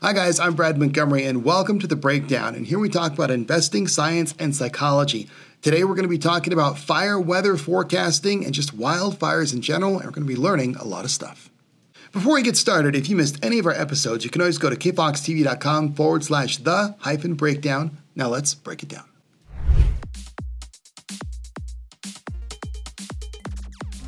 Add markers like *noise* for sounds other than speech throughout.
Hi, guys, I'm Brad Montgomery, and welcome to The Breakdown. And here we talk about investing, science, and psychology. Today, we're going to be talking about fire weather forecasting and just wildfires in general, and we're going to be learning a lot of stuff. Before we get started, if you missed any of our episodes, you can always go to kfoxtv.com forward slash the hyphen breakdown. Now let's break it down.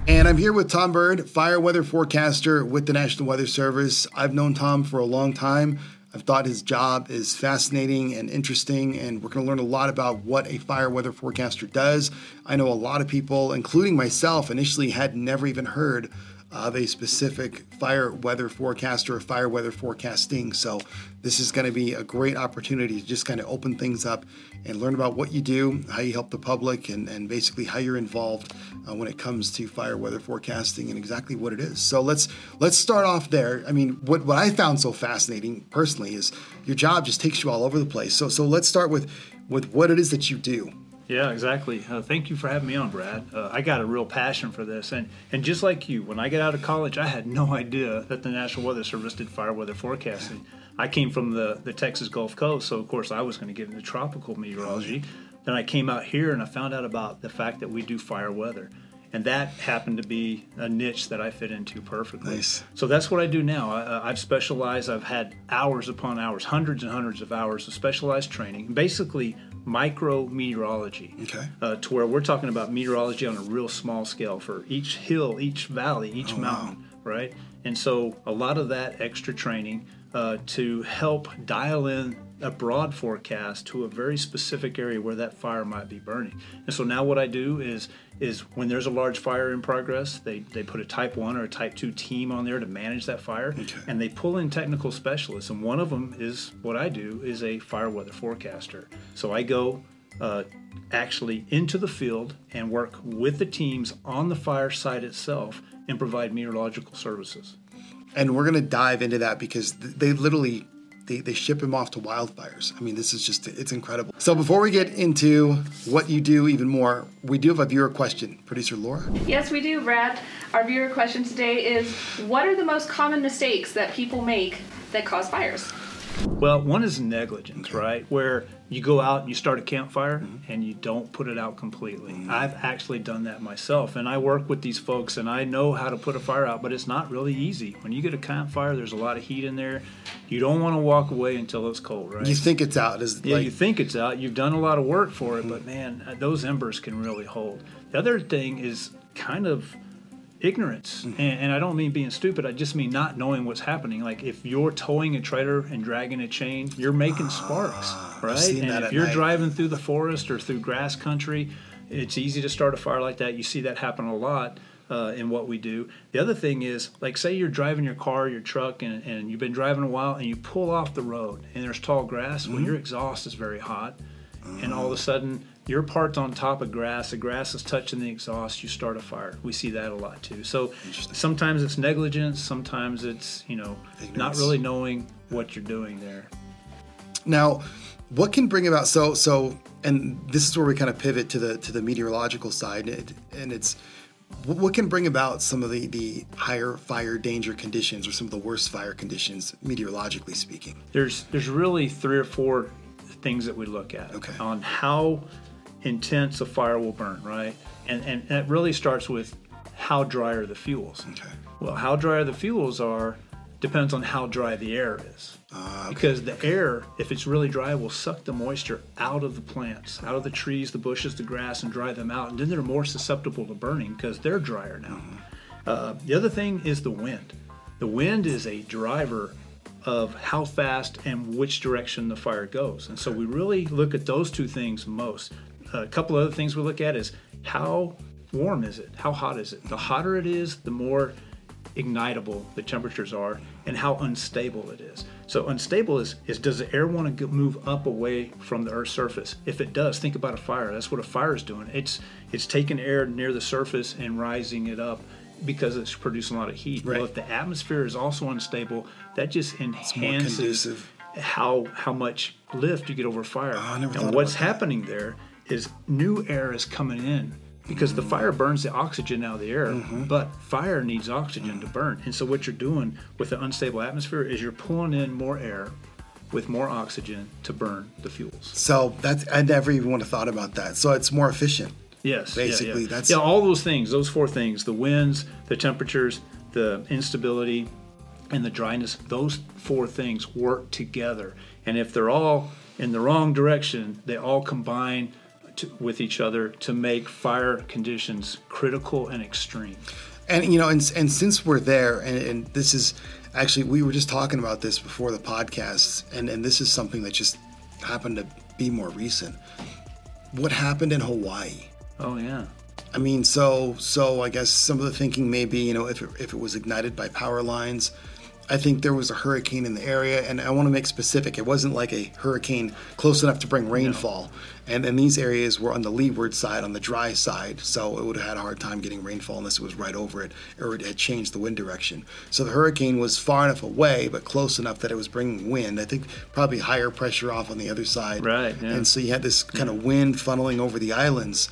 And I'm here with Tom Bird, fire weather forecaster with the National Weather Service. I've known Tom for a long time. I've thought his job is fascinating and interesting, and we're going to learn a lot about what a fire weather forecaster does. I know a lot of people, including myself, initially had never even heard of a specific fire weather forecaster or fire weather forecasting. So, this is going to be a great opportunity to just kind of open things up and learn about what you do, how you help the public, and, and basically how you're involved uh, when it comes to fire weather forecasting and exactly what it is. So let's let's start off there. I mean, what, what I found so fascinating personally is your job just takes you all over the place. So so let's start with with what it is that you do. Yeah, exactly. Uh, thank you for having me on, Brad. Uh, I got a real passion for this, and and just like you, when I got out of college, I had no *laughs* idea that the National Weather Service did fire weather forecasting. I came from the the Texas Gulf Coast, so of course I was going to get into tropical meteorology. Then I came out here and I found out about the fact that we do fire weather. And that happened to be a niche that I fit into perfectly. Nice. So that's what I do now. I, I've specialized, I've had hours upon hours, hundreds and hundreds of hours of specialized training, basically micro meteorology. Okay. Uh, to where we're talking about meteorology on a real small scale for each hill, each valley, each Oh, wow. mountain, right? And so a lot of that extra training uh, to help dial in a broad forecast to a very specific area where that fire might be burning. And so now what I do is is when there's a large fire in progress, they, they put a type one or a type two team on there to manage that fire, Okay. and they pull in technical specialists. And one of them is what I do is a fire weather forecaster. So I go uh, actually into the field and work with the teams on the fire site itself and provide meteorological services. And we're going to dive into that because they literally they, they ship him off to wildfires. I mean, this is just it's incredible. So before we get into what you do even more, we do have a viewer question. Producer Laura. Yes, we do, Brad. Our viewer question today is What are the most common mistakes that people make that cause fires? Well, one is negligence, right? Where you go out and you start a campfire mm-hmm. and you don't put it out completely. Mm-hmm. I've actually done that myself, and I work with these folks and I know how to put a fire out, but it's not really easy. When you get a campfire, there's a lot of heat in there. You don't want to walk away until it's cold, right? You think it's out? Is Yeah, like you think it's out. You've done a lot of work for it, mm-hmm. but man, those embers can really hold. The other thing is kind of ignorance, and, and I don't mean being stupid. I just mean not knowing what's happening. Like if you're towing a trailer and dragging a chain, you're making sparks, right? and if you're night. driving through the forest or through grass country, it's easy to start a fire like that. You see that happen a lot. Uh, in what we do. The other thing is, like, say you're driving your car, your truck, and, and you've been driving a while, and you pull off the road, and there's tall grass. Well, your exhaust is very hot, and all of a sudden you're parked on top of grass. The grass is touching the exhaust. You start a fire. We see that a lot too. So sometimes it's negligence. Sometimes it's you know not really knowing what you're doing there. Now, what can bring about so so and this is where we kind of pivot to the to the meteorological side and, it, and it's what what can bring about some of the the higher fire danger conditions or some of the worst fire conditions meteorologically speaking there's there's really three or four things that we look at Okay. on how intense a fire will burn, right? And and that really starts with how dry are the fuels. Okay. Well, how dry are the fuels are depends on how dry the air is. Because the air, if it's really dry, will suck the moisture out of the plants, out of the trees, the bushes, the grass, and dry them out. And then they're more susceptible to burning because they're drier now. Uh, the other thing is the wind. The wind is a driver of how fast and which direction the fire goes. And so we really look at those two things most. A couple of other things we look at is how warm is it? How hot is it? The hotter it is, the more ignitable the temperatures are and how unstable it is. So unstable is, is does the air want to move up away from the Earth's surface? If it does, think about a fire. That's what a fire is doing. It's it's taking air near the surface and rising it up because it's producing a lot of heat. Right. Well, if the atmosphere is also unstable, that just enhances how how much lift you get over fire. Oh, I never thought and what's that. happening there is new air is coming in because the fire burns the oxygen out of the air, mm-hmm. but fire needs oxygen to burn. And so what you're doing with the unstable atmosphere is you're pulling in more air with more oxygen to burn the fuels. So that's I never even would have thought about that. So it's more efficient. Yes, yeah, Basically, yeah. that's- yeah. All those things, those four things: the winds, the temperatures, the instability, and the dryness. Those four things work together, and if they're all in the wrong direction, they all combine to, with each other to make fire conditions critical and extreme. And you know, and and since we're there, and, and this is actually we were just talking about this before the podcast, and and this is something that just happened to be more recent. What happened in Hawaii? Oh yeah. I mean, so so I guess some of the thinking may be, you know, if it, if it was ignited by power lines, I think there was a hurricane in the area, and I want to make specific. It wasn't like a hurricane close enough to bring rainfall, and and these areas were on the leeward side, on the dry side, so it would have had a hard time getting rainfall unless it was right over it or it had changed the wind direction. So the hurricane was far enough away, but close enough that it was bringing wind. I think probably higher pressure off on the other side, Right, yeah. And so you had this hmm. kind of wind funneling over the islands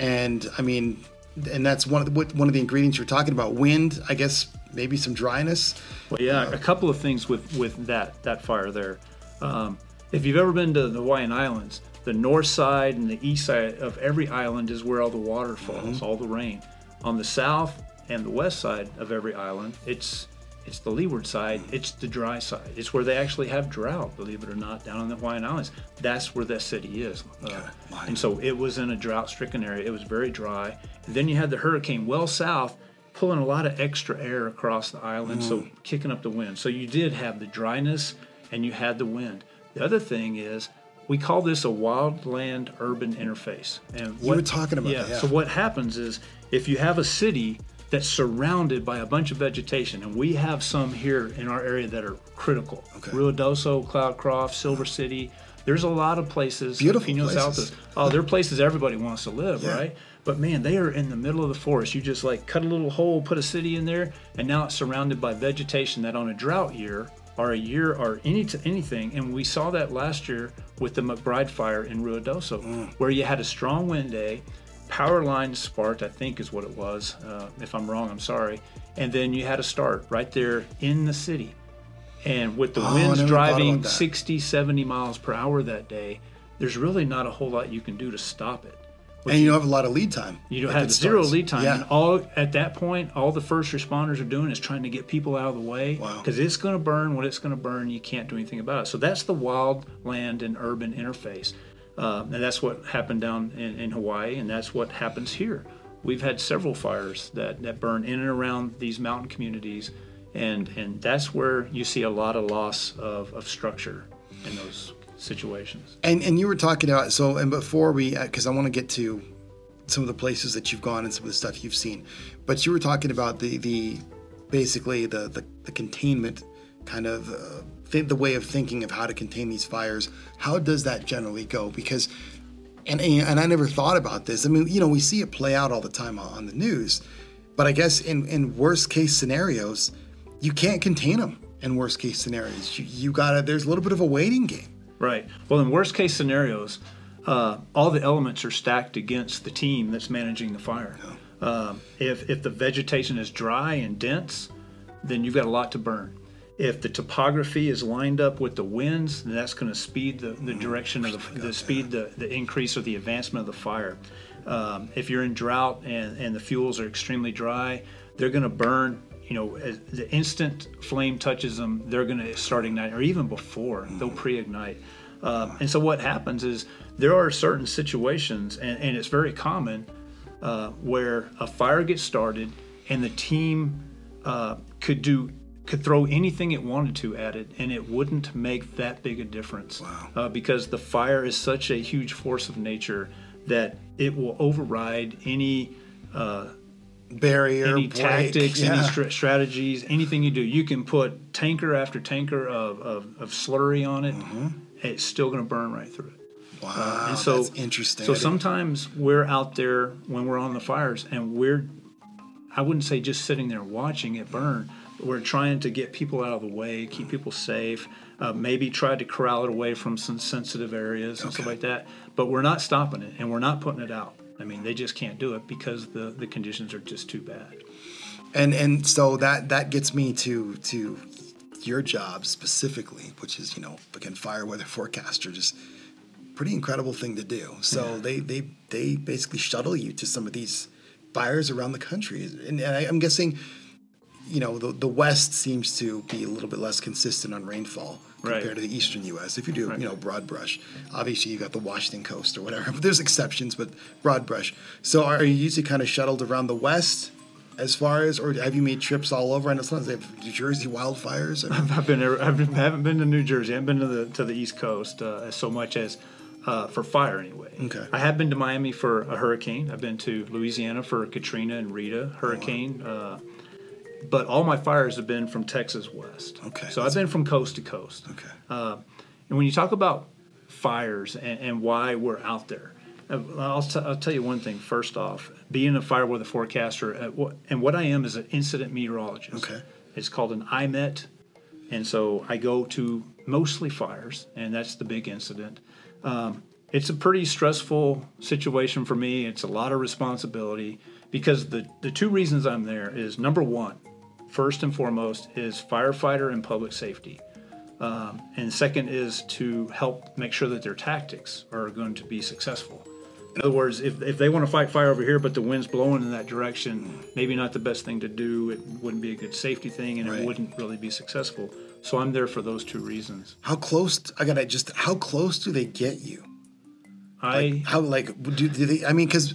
and I mean, and that's one of the one of the ingredients you're talking about. Wind, I guess, maybe some dryness. Well, yeah, a couple of things with with that that fire there. Um, if you've ever been to the Hawaiian Islands, the north side and the east side of every island is where all the water falls, all the rain. On the south and the west side of every island, it's it's the leeward side, it's the dry side. It's where they actually have drought, believe it or not, down on the Hawaiian Islands. That's where that city is. Uh, and so it was in a drought stricken area. It was very dry. And then you had the hurricane well south pulling a lot of extra air across the island, so kicking up the wind. So you did have the dryness and you had the wind. The other thing is we call this a wildland urban interface. And what, You were talking about yeah, that, yeah. So what happens is if you have a city that's surrounded by a bunch of vegetation, and we have some here in our area that are critical. Okay. Ruidoso, Cloudcroft, Silver City. There's a lot of places. Beautiful Pino places. Saltas. Oh, they're places everybody wants to live, Yeah. right? But man, they are in the middle of the forest. You just like cut a little hole, put a city in there, and now it's surrounded by vegetation that on a drought year or a year or any t- anything. And we saw that last year with the McBride fire in Ruidoso, Mm. where you had a strong wind day, power lines sparked, I think is what it was. Uh, if I'm wrong, I'm sorry. And then you had a start right there in the city. And with the Oh, winds driving 60, 70 miles per hour that day, there's really not a whole lot you can do to stop it. And you don't have a lot of lead time. You don't have zero starts. lead time. Yeah. And all at that point, all the first responders are doing is trying to get people out of the way Wow. because it's going to burn what it's going to burn. You can't do anything about it. So that's the wild land and urban interface, um, and that's what happened down in, in Hawaii, and that's what happens here. We've had several fires that, that burn in and around these mountain communities, and and that's where you see a lot of loss of, of structure in those situations. And and you were talking about so and before we because I want to get to some of the places that you've gone and some of the stuff you've seen, but you were talking about the the basically the the, the containment kind of uh, th- the way of thinking of how to contain these fires. How does that generally go? Because and and I never thought about this. I mean, you know, we see it play out all the time on the news, but I guess in in worst case scenarios, you can't contain them. In worst case scenarios, you, you gotta. There's a little bit of a waiting game. Right. Well, in worst case scenarios, uh, all the elements are stacked against the team that's managing the fire. Um, if, if the vegetation is dry and dense, then you've got a lot to burn. If the topography is lined up with the winds, then that's going to speed the, the direction of the, the speed, the, the increase or the advancement of the fire. Um, if you're in drought and, and the fuels are extremely dry, they're going to burn you know, as the instant flame touches them, they're going to start igniting, or even before, they'll pre-ignite. Um, and so what happens is there are certain situations, and, and it's very common, uh, where a fire gets started and the team uh, could do could throw anything it wanted to at it, and it wouldn't make that big a difference. Wow. Uh, because the fire is such a huge force of nature that it will override any uh, barrier, any break, tactics, yeah. any stra- strategies, anything you do. You can put tanker after tanker of, of, of slurry on it. It's still going to burn right through it. Wow, and so that's interesting. So sometimes we're out there when we're on the fires, and we're I wouldn't say just sitting there watching it burn. We're trying to get people out of the way, keep people safe, uh, maybe try to corral it away from some sensitive areas and stuff like that. But we're not stopping it, and we're not putting it out. I mean, they just can't do it because the the conditions are just too bad. And and so that that gets me to to your job specifically, which is you know again fire weather forecaster, just pretty incredible thing to do. So Yeah. they they they basically shuttle you to some of these fires around the country, and, and I, I'm guessing. You know, the, the West seems to be a little bit less consistent on rainfall compared Right. to the Eastern U.S. If you do, Right. you know, broad brush, obviously you've got the Washington coast or whatever, *laughs* but there's exceptions, but broad brush. So are you usually kind of shuttled around the West as far as, or have you made trips all over? I know sometimes they have New Jersey wildfires. I mean, I've been I've been, haven't been to New Jersey. I haven't been to the to the East Coast uh, so much as uh, for fire anyway. Okay. I have been to Miami for a hurricane. I've been to Louisiana for Katrina and Rita hurricane. uh, but all my fires have been from Texas west. Okay, So I've been from coast to coast. okay. Uh, and when you talk about fires and, and why we're out there, uh, I'll, t- I'll tell you one thing. First off, being a fire weather forecaster, uh, what, and what I am is an incident meteorologist. Okay. It's called an IMET, and so I go to mostly fires, and that's the big incident. Um, it's a pretty stressful situation for me. It's a lot of responsibility because the, the two reasons I'm there is number one, first and foremost, is firefighter and public safety. Um, and second is to help make sure that their tactics are going to be successful. In other words, if, if they want to fight fire over here, but the wind's blowing in that direction, maybe not the best thing to do. It wouldn't be a good safety thing, and Right. it wouldn't really be successful. So I'm there for those two reasons. How close? I gotta just. How close do they get you? I How like do, do they? I mean, because,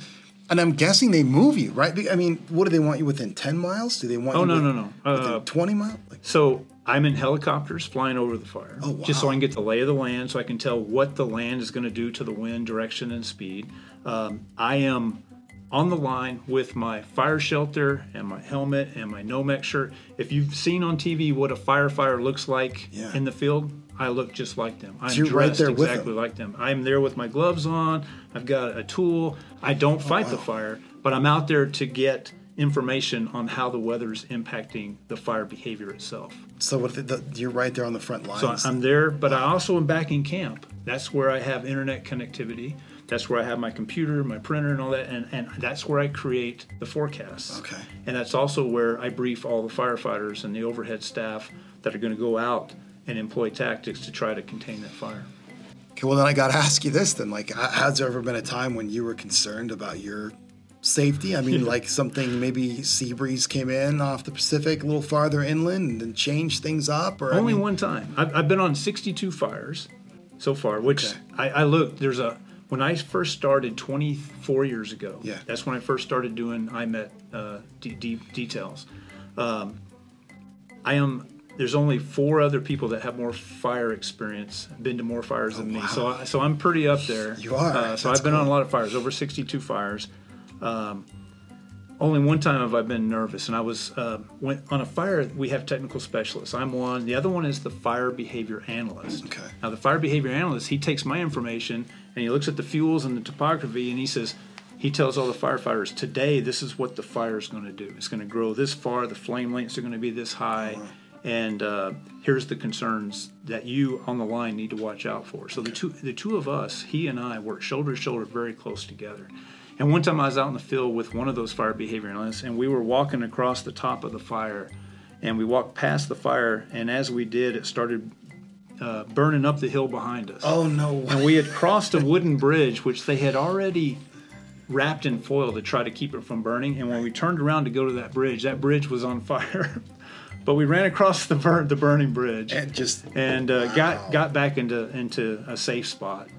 and I'm guessing they move you, right? I mean, what do they want you within ten miles? Do they want? Oh, you no, no, no. Within Uh, twenty miles? Like, So I'm in helicopters flying over the fire, Oh, just so. I can get the lay of the land, so I can tell what the land is going to do to the wind direction and speed. Um, I am on the line with my fire shelter and my helmet and my Nomex shirt. If you've seen on TV what a firefighter looks like Yeah. in the field, I look just like them. I'm you're right dressed there exactly them. like them. I'm there with my gloves on. I've got a tool. I don't oh, fight the fire, but I'm out there to get information on how the weather's impacting the fire behavior itself. so what? if The, you're right there on the front lines. So I'm there, but I also am back in camp. That's where I have internet connectivity. That's where I have my computer, my printer, and all that, and, and that's where I create the forecasts. Okay. And that's also where I brief all the firefighters and the overhead staff that are going to go out and employ tactics to try to contain that fire. Okay, well then I got to *laughs* ask you this then. Like, has there ever been a time when you were concerned about your safety? I mean, *laughs* like something maybe sea breeze came in off the Pacific a little farther inland and then changed things up, or I Only mean- one time. I've, I've been on 62 fires so far, which Okay. I, I look, there's a, when I first started 24 years ago, Yeah. that's when I first started doing IMET uh, de- de- details. Um, I am, there's only four other people that have more fire experience, been to more fires than me. So, I, so I'm pretty up there. You are. Uh, so That's I've been on a lot of fires, over 62 fires. Only one time have I been nervous, and I was uh, when, on a fire. We have technical specialists. I'm one. The other one is the fire behavior analyst. Okay. Now, the fire behavior analyst, he takes my information and he looks at the fuels and the topography, and he says, he tells all the firefighters, today this is what the fire is going to do. It's going to grow this far. The flame lengths are going to be this high. And uh, here's the concerns that you on the line need to watch out for. So the two, the two of us, he and I, work shoulder to shoulder, very close together. And one time I was out in the field with one of those fire behavior analysts, and we were walking across the top of the fire, and we walked past the fire, and as we did, it started uh, burning up the hill behind us. Oh no! And we had crossed a wooden bridge, which they had already wrapped in foil to try to keep it from burning. And when we turned around to go to that bridge, that bridge was on fire. *laughs* but we ran across the burn, the burning bridge And just and uh, got got back into into a safe spot.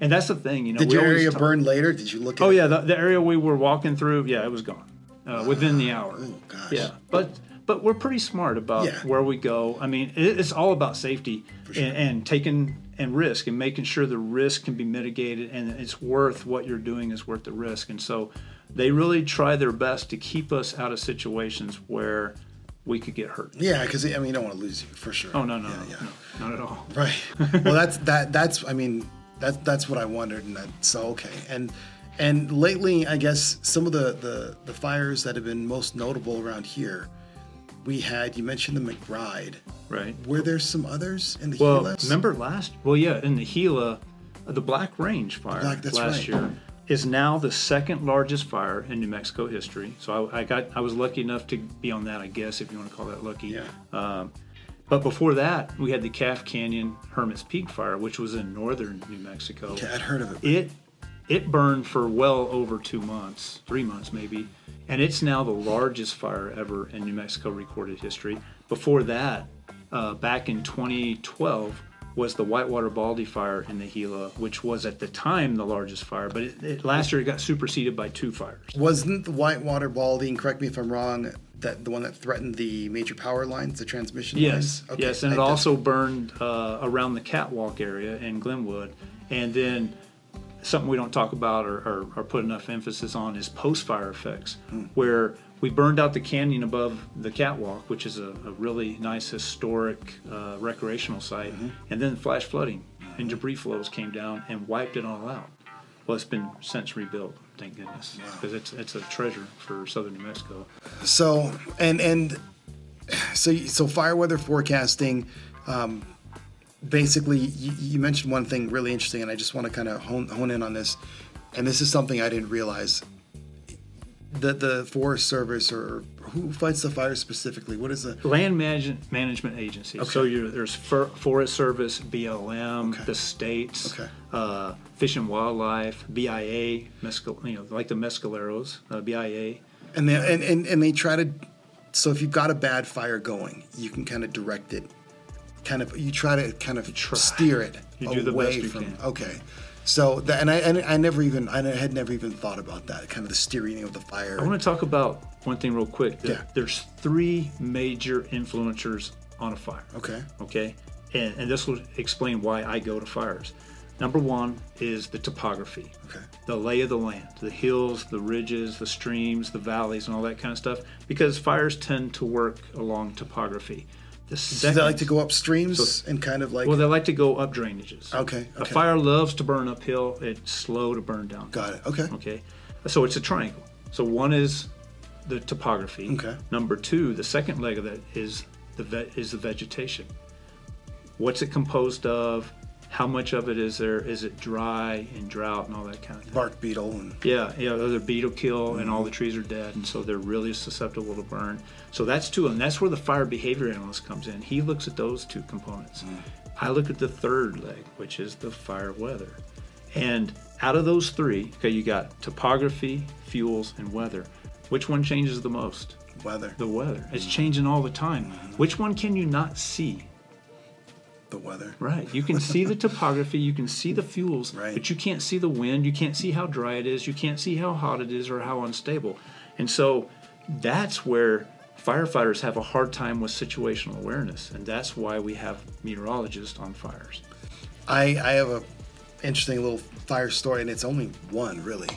And that's the thing, you know. did your area talk- burn later? Did you look? at Oh yeah, the, the area we were walking through, yeah, it was gone uh, within the hour. Oh gosh. Yeah, but but we're pretty smart about Yeah. where we go. I mean, it, it's all about safety and, and taking and risk and making sure the risk can be mitigated and it's worth what you're doing is worth the risk. And so they really try their best to keep us out of situations where we could get hurt. Yeah, because I mean, you don't want to lose you for sure. Oh no no Yeah, no, yeah. no not at all. Right. well, that's that. That's. I mean, that's that's what I wondered, and that, so okay. And and lately, I guess some of the the the fires that have been most notable around here, we had. You mentioned the McBride. Right. Were there some others in the Well, Gila? remember last? Well, yeah, in the Gila, the Black Range fire Black- that's last right. year. Is now the second largest fire in New Mexico history. So I, I got I was lucky enough to be on that, I guess, if you want to call that lucky. Yeah. Um, but before that, we had the Calf Canyon Hermit's Peak fire, which was in northern New Mexico. Okay, I'd heard of it. It it burned for well over two months, three months maybe, and it's now the largest fire ever in New Mexico recorded history. Before that, uh, back in 2012, was the Whitewater Baldy fire in the Gila, which was at the time the largest fire, but it, it, last year it got superseded by two fires. Wasn't the Whitewater Baldy, and correct me if I'm wrong, that the one that threatened the major power lines, the transmission Yes, lines? yes, yes, and I it did- also burned uh, around the catwalk area in Glenwood, and then something we don't talk about or, or, or put enough emphasis on is post-fire effects, where we burned out the canyon above the catwalk, which is a, a really nice historic uh, recreational site, and then flash flooding and debris flows came down and wiped it all out. Well, it's been since rebuilt, thank goodness, because it's it's a treasure for southern New Mexico. So and and so so fire weather forecasting. Um, basically, you, you mentioned one thing really interesting, and I just want to kind of hone, hone in on this. And this is something I didn't realize. The the Forest Service or who fights the fire specifically? What is the Land management management agency. So Okay. you're, there's Fer- Forest Service, BLM, Okay. the states, Okay. uh, Fish and Wildlife, BIA, mescal, you know, like the mescaleros, uh, BIA. and they and, and, and they try to so if you've got a bad fire going you can kind of direct it kind of you try to kind of steer it You away do the best you from can. okay so that and I, and I never even I had never even thought about that kind of the steering of the fire I want to talk about one thing real quick. Yeah. There's three major influencers on a fire. okay Okay, and, and this will explain why I go to fires. Number one is the topography. Okay. The lay of the land, the hills, the ridges, the streams, the valleys, and all that kind of stuff. Because fires tend to work along topography. The do they like to go up streams and kind of like well, they like to go up drainages. Okay, A fire loves to burn uphill. It's slow to burn down. got it okay Okay, so it's a triangle. So one is the topography. Okay. Number two, the second leg of that is the ve- is the vegetation. What's it composed of? How much of it is there? Is it dry and drought and all that kind of thing? bark beetle and Yeah, yeah. There's a beetle kill, and all the mm-hmm. trees are dead, and so they're really susceptible to burn. So that's two, and that's where the fire behavior analyst comes in. He looks at those two components. Mm. I look at the third leg, which is the fire weather. And out of those three, okay, you got topography, fuels, and weather. Which one changes the most? weather The weather. It's mm-hmm. changing all the time. Mm-hmm. Which one can you not see? The weather Right. You can see the topography, you can see the fuels, *laughs* Right. but you can't see the wind, you can't see how dry it is, you can't see how hot it is or how unstable. And so that's where firefighters have a hard time with situational awareness, and that's why we have meteorologists on fires. I, I have a interesting little fire story, and it's only one really.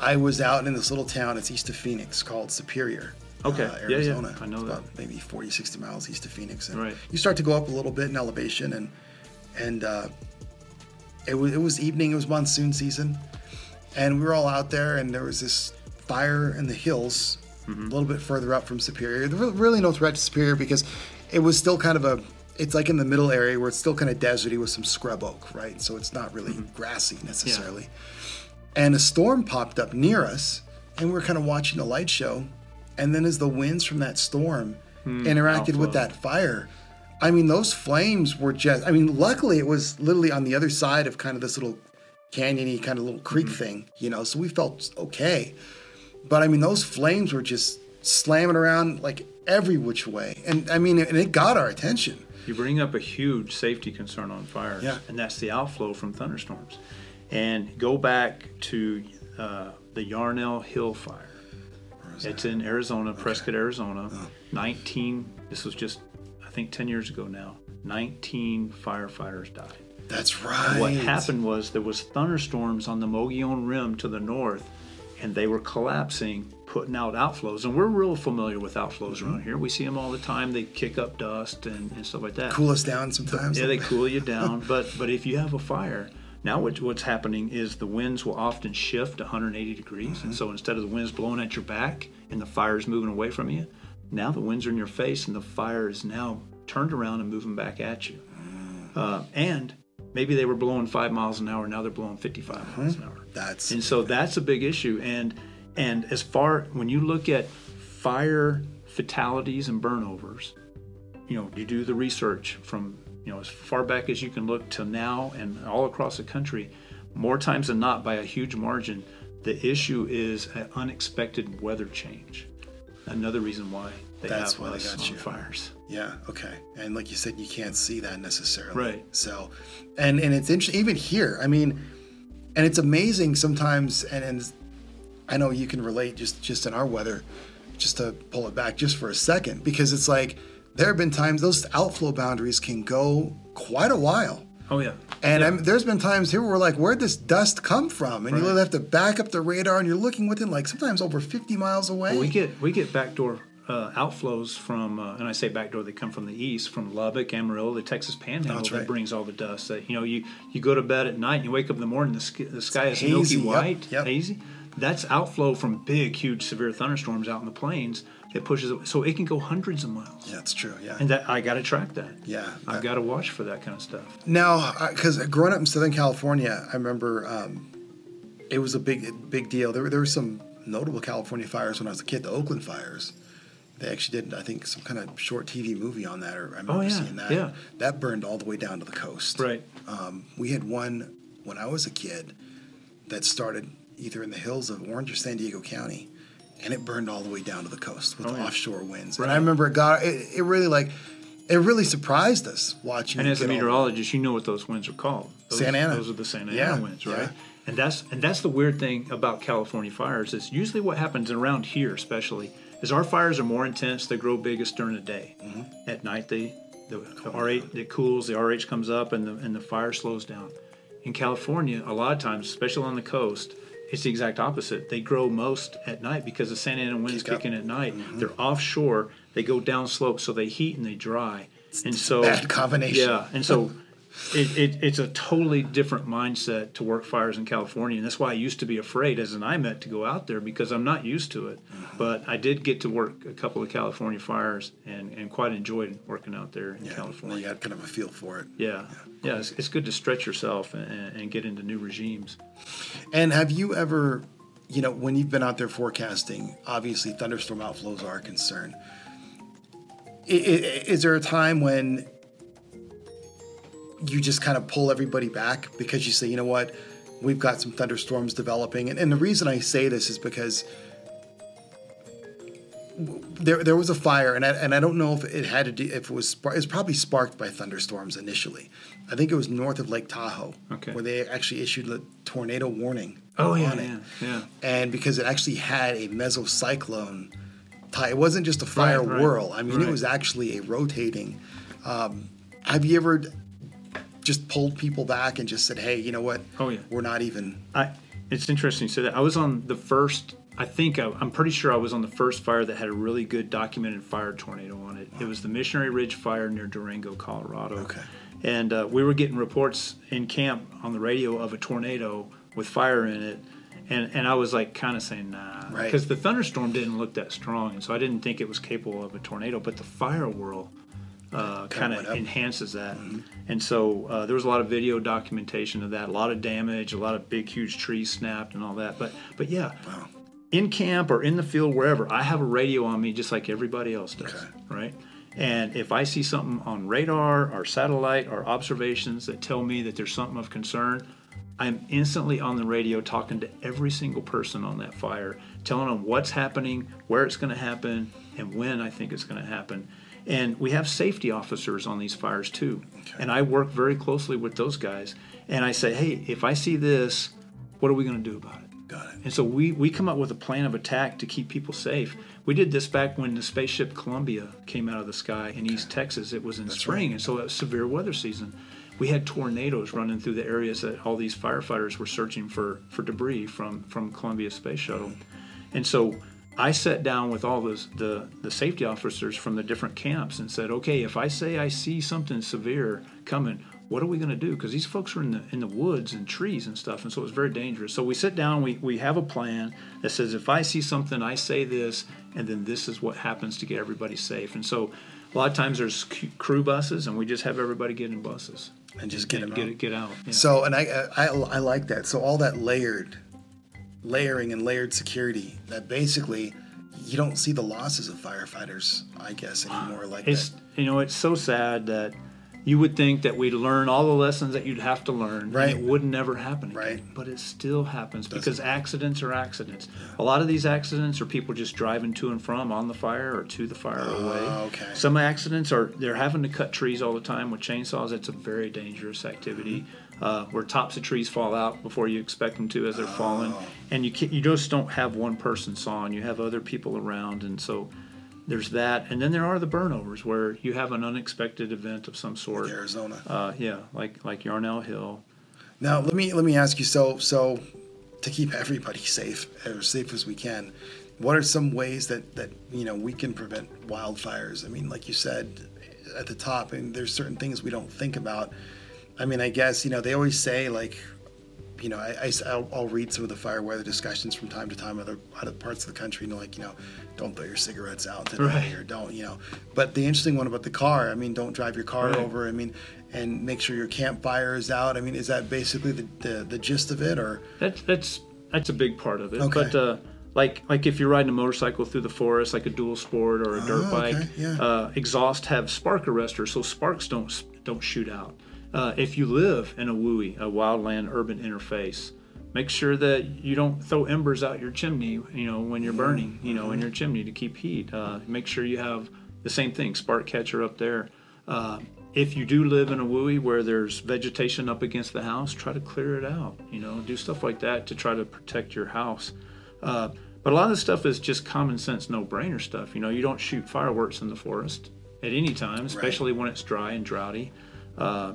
I was out in this little town. It's east of Phoenix called Superior. Okay. uh, Yeah, yeah. I know It's that. about maybe 40, 60 miles east of Phoenix. And Right. You start to go up a little bit in elevation, and and uh, it was it was evening. It was monsoon season, and we were all out there, and there was this fire in the hills, Mm-hmm. a little bit further up from Superior. There was really no threat to Superior because it was still kind of a. It's like in the middle area where it's still kind of deserty with some scrub oak, right? So it's not really Mm-hmm. grassy necessarily. And a storm popped up near us, and we were kind of watching the light show. And then as the winds from that storm interacted with that fire, I mean, those flames were just, I mean, luckily it was literally on the other side of kind of this little canyony kind of little creek thing, you know, so we felt okay. But I mean, those flames were just slamming around like every which way. And I mean, and it got our attention. You bring up a huge safety concern on fires, Yeah. and that's the outflow from thunderstorms. And go back to uh, the Yarnell Hill fire. It's in Arizona, Prescott, Arizona. Uh. 19, this was just, I think, 10 years ago now. 19 firefighters died. That's right. What happened was there was thunderstorms on the Mogollon Rim to the north, and they were collapsing, putting out outflows. And we're real familiar with outflows around mm-hmm. here. We see them all the time. They kick up dust and, and stuff like that. Cool us down sometimes. Yeah, they cool you down. But but if you have a fire, now what, what's happening is the winds will often shift 180 degrees, and mm-hmm. so instead of the winds blowing at your back and the fire is moving away from you, now the winds are in your face and the fire is now turned around and moving back at you. Mm. Uh, and maybe they were blowing five miles an hour, now they're blowing 55 miles an hour. Mm-hmm. That's and so that's a big issue. And and as far when you look at fire fatalities and burnovers, you know, you do the research from you know as far back as you can look to now and all across the country, more times than not by a huge margin, the issue is an unexpected weather change. Another reason why they That's have why they got you. fires. Yeah. Okay. And like you said, you can't see that necessarily. Right. So, and and it's interesting even here. I mean, and it's amazing sometimes. And and I know you can relate just just in our weather, just to pull it back just for a second, because it's like there have been times those outflow boundaries can go quite a while. Oh yeah. And Yeah. I'm, there's been times here where we're like, where'd this dust come from? And you have to back up the radar, and you're looking within like sometimes over 50 miles away. We get we get backdoor uh, outflows from, uh, and I say backdoor, they come from the east, from Lubbock, Amarillo, the Texas Panhandle That's that brings all the dust. That you know, you you go to bed at night, and you wake up in the morning, the, sk- the sky is hazy, milky yep, white, yep. hazy. That's outflow from big, huge, severe thunderstorms out in the plains that pushes it, so it can go hundreds of miles. yeah, it's true. Yeah. And that I got to track that. Yeah, I've got to watch for that kind of stuff. Now, because growing up in Southern California, I remember um, it was a big, big deal. There, were- there were some notable California fires when I was a kid. The Oakland fires. They actually did, I think, some kind of short TV movie on that. Or I remember Oh, yeah, seeing that. yeah. That burned all the way down to the coast. Right. Um, we had one when I was a kid that started either in the hills of Orange or San Diego County, and it burned all the way down to the coast with Oh, yeah. offshore winds. Right. And I remember it got it, it really like it really surprised us watching. And as a meteorologist, you know what those winds are called. Those, Santa Ana. Those are the Santa Ana Yeah, winds, right? yeah. And that's and that's the weird thing about California fires is usually what happens around here, especially, is our fires are more intense. They grow biggest during the day. Mm-hmm. At night, they the, the RH it cools, the RH comes up, and the and the fire slows down. In California, a lot of times, especially on the coast, it's the exact opposite. They grow most at night because the Santa Ana winds Kick up. at night. Mm-hmm. They're offshore. They go down slope, so they heat and they dry. And so bad combination. Yeah, and so it, it, it's a totally different mindset to work fires in California, and that's why I used to be afraid as an IMET to go out there because I'm not used to it. Mm-hmm. But I did get to work a couple of California fires and, and quite enjoyed working out there in Yeah, California. You got kind of a feel for it. Yeah, yeah, it's, it's good to stretch yourself and, and get into new regimes. And have you ever, you know, when you've been out there forecasting, obviously thunderstorm outflows are a concern. Is there a time when you just kind of pull everybody back because you say, you know what, we've got some thunderstorms developing? And, and the reason I say this is because there, there was a fire, and I, and I don't know if it had to do if it was it was probably sparked by thunderstorms initially. I think it was north of Lake Tahoe, Okay. where they actually issued a tornado warning. Oh yeah, on it. yeah, yeah. and because it actually had a mesocyclone tie. it wasn't just a fire Right, right, whirl. I mean, it was actually a rotating. Um, have you ever just pulled people back and just said, "Hey, you know what? Oh, yeah. we're not even." I, it's interesting say that. I was on the first. I think I, I'm pretty sure I was on the first fire that had a really good documented fire tornado on it. It was the Missionary Ridge fire near Durango, Colorado. Okay. And uh, we were getting reports in camp on the radio of a tornado with fire in it, and and I was like kind of saying nah, Right. because the thunderstorm didn't look that strong, and so I didn't think it was capable of a tornado. But the fire whirl uh, kind of enhances that. And so uh, there was a lot of video documentation of that, a lot of damage, a lot of big, huge trees snapped, and all that. But but yeah, in camp or in the field, wherever, I have a radio on me just like everybody else does, Okay. right? And if I see something on radar or satellite or observations that tell me that there's something of concern, I'm instantly on the radio talking to every single person on that fire, telling them what's happening, where it's going to happen, and when I think it's going to happen. And we have safety officers on these fires too. And I work very closely with those guys. And I say, hey, if I see this, what are we going to do about it? Got it. And so we, we come up with a plan of attack to keep people safe. We did this back when the spaceship Columbia came out of the sky in East Texas. It was in spring, and so it was severe weather season. We had tornadoes running through the areas that all these firefighters were searching for, for debris from, from Columbia Space Shuttle. And so I sat down with all those, the, the safety officers from the different camps and said, okay, if I say I see something severe coming, what are we going to do? Because these folks are in the in the woods and trees and stuff, and so it was very dangerous. So we sit down, we we have a plan that says if I see something, I say this, and then this is what happens to get everybody safe. And so a lot of times there's c- crew buses, and we just have everybody get in buses And just get and them get out. it get out. Yeah. So, and I, I I like that. So all that layered layering and layered security that basically you don't see the losses of firefighters, I guess, anymore. Like It's that. you know it's so sad that you would think that we'd learn all the lessons that you'd have to learn. Right. It would never happen again. Right. But it still happens because accidents are accidents. A lot of these accidents are people just driving to and from on the fire or to the fire away. Oh, okay. Some accidents are they're having to cut trees all the time with chainsaws. It's a very dangerous activity. Mm-hmm. Uh, where tops of trees fall out before you expect them to as they're falling, Oh. and you can, you just don't have one person sawing. You have other people around, and so there's that, and then there are the burnovers where you have an unexpected event of some sort. Arizona. Uh, yeah, like like Yarnell Hill. Now let me let me ask you. So so to keep everybody *laughs* safe as safe as we can, what are some ways that that you know we can prevent wildfires? I mean, like you said at the top, and there's certain things we don't think about. I mean, I guess you know they always say like. You know, I, I, will I'll read some of the fire weather discussions from time to time, other other parts of the country, and like, you know, don't throw your cigarettes out today, Right. or don't, you know. But the interesting one about the car, I mean, don't drive your car Right. over. I mean, and make sure your campfire is out. I mean, is that basically the, the, the gist of it, or That's that's that's a big part of it. Okay. But uh, like like if you're riding a motorcycle through the forest, like a dual sport or a dirt Oh, bike, okay, yeah. uh, exhaust have spark arresters, so sparks don't don't shoot out. Uh, if you live in a WUI, a wildland urban interface, make sure that you don't throw embers out your chimney. You know when you're burning, you know in your chimney to keep heat. Uh, make sure you have the same thing, spark catcher up there. Uh, if you do live in a WUI where there's vegetation up against the house, try to clear it out. You know, do stuff like that to try to protect your house. Uh, but a lot of this stuff is just common sense, no-brainer stuff. You know, you don't shoot fireworks in the forest at any time, especially when it's dry and droughty. Uh,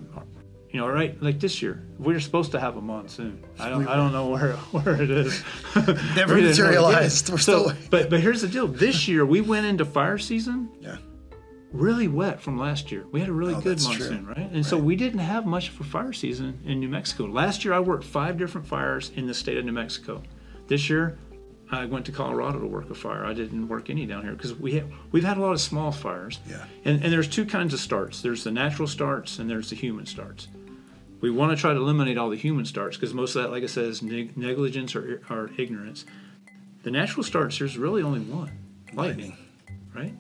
you know, right? Like this year, we're supposed to have a monsoon. I don't, I don't know where *laughs* where it is. *laughs* Never *laughs* We materialized. We're So, still- but but here's the deal. This year we went into fire season yeah, really wet from last year. We had a really Oh, good that's true. monsoon, right? And so we didn't have much a fire season in New Mexico. Last year I worked five different fires in the state of New Mexico. This year I went to Colorado to work a fire. I didn't work any down here because we have, we've had a lot of small fires. Yeah. And and there's two kinds of starts. There's the natural starts and there's the human starts. We want to try to eliminate all the human starts because most of that, like I said, is neg- negligence or, or ignorance. The natural starts, there's really only one lightning, right?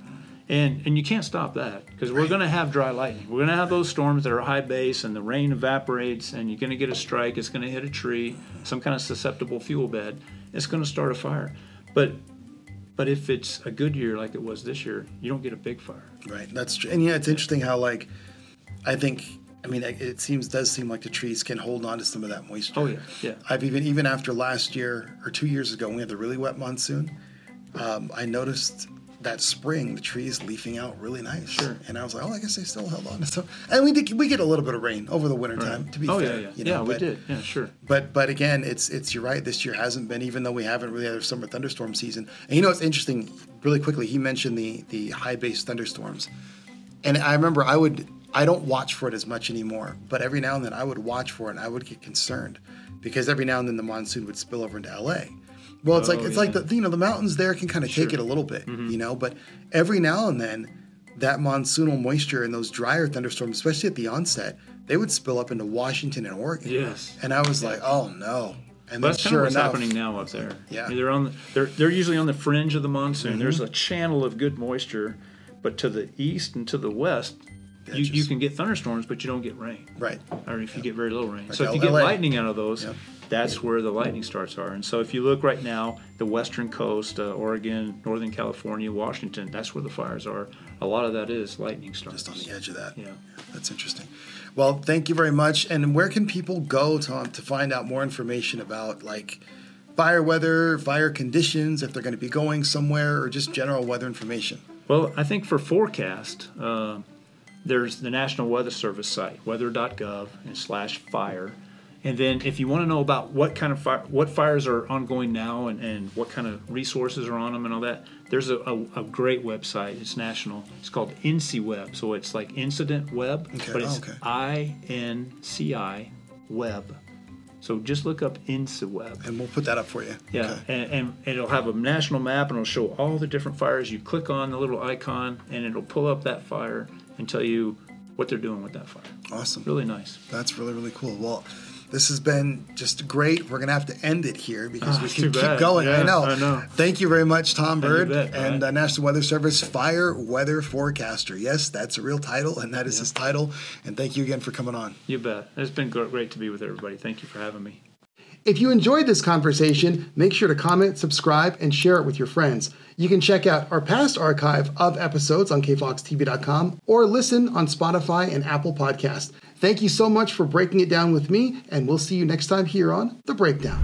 And and you can't stop that because we're going to have dry lightning. We're going to have those storms that are high base and the rain evaporates and you're going to get a strike. It's going to hit a tree, some kind of susceptible fuel bed. It's going to start a fire. But but if it's a good year like it was this year, you don't get a big fire. right. That's true. And yeah, it's interesting how like I think. I mean, it it seems does seem like the trees can hold on to some of that moisture. Oh, yeah, yeah. I've even even after last year or two years ago when we had the really wet monsoon, um, I noticed that spring the trees leafing out really nice. Sure. And I was like, oh, I guess they still held on *laughs* to some. And we did we get a little bit of rain over the winter time. To be oh fair, yeah, yeah, you know, yeah. We did. Yeah, sure. But but again, it's it's you're right. This year hasn't been even though we haven't really had a summer thunderstorm season. And you know it's interesting? Really quickly, he mentioned the the high base thunderstorms, and I remember I would I don't watch for it as much anymore. But every now and then I would watch for it, and I would get concerned because every now and then the monsoon would spill over into L.A. Well, it's like Oh, it's like the you know the mountains there can kind of take it a little bit, Mm-hmm. you know. But every now and then, that monsoonal moisture and those drier thunderstorms, especially at the onset, they would spill up into Washington and Oregon. Yes. And I was like, oh no. And that's kind of sure what's enough, happening now up there. Yeah. Mm-hmm. they're on. The, they're they're usually on the fringe of the monsoon. There's a channel of good moisture, but to the east and to the west, you, you can get thunderstorms, but you don't get rain. Right. Or if you get very little rain. so if you get LA. lightning out of those. That's where the lightning starts are. And so if you look right now, the western coast, uh, Oregon, Northern California, Washington, that's where the fires are. A lot of that is lightning storms. Just on the edge of that. Yeah. That's interesting. Well, thank you very much. And where can people go, Tom, to find out more information about like fire weather, fire conditions, if they're going to be going somewhere, or just general weather information? Well, I think for forecast, uh, there's the National Weather Service site, weather.gov and slash fire. And then if you want to know about what kind of fire, what fires are ongoing now and, and what kind of resources are on them and all that, there's a, a, a great website. It's national. It's called INCI So it's like Incident Web, Okay. but Oh, it's okay. I N C I Web. So just look up InciWeb. And we'll put that up for you. Yeah, Okay. and, and it'll have a national map and it'll show all the different fires. You click on the little icon and it'll pull up that fire and tell you what they're doing with that fire. Awesome. Really nice. That's really, really cool. Well, This has been just great. We're going to have to end it here because Oh, we can keep bad. going. I Yeah, know. I know. Thank you very much, Tom Bird bet, and Brian. uh, National Weather Service Fire Weather Forecaster. Yes, that's a real title, and that is his title. And thank you again for coming on. You bet. It's been great to be with everybody. Thank you for having me. If you enjoyed this conversation, make sure to comment, subscribe, and share it with your friends. You can check out our past archive of episodes on kfoxtv.com or listen on Spotify and Apple Podcast. Thank you so much for breaking it down with me, and we'll see you next time here on The Breakdown.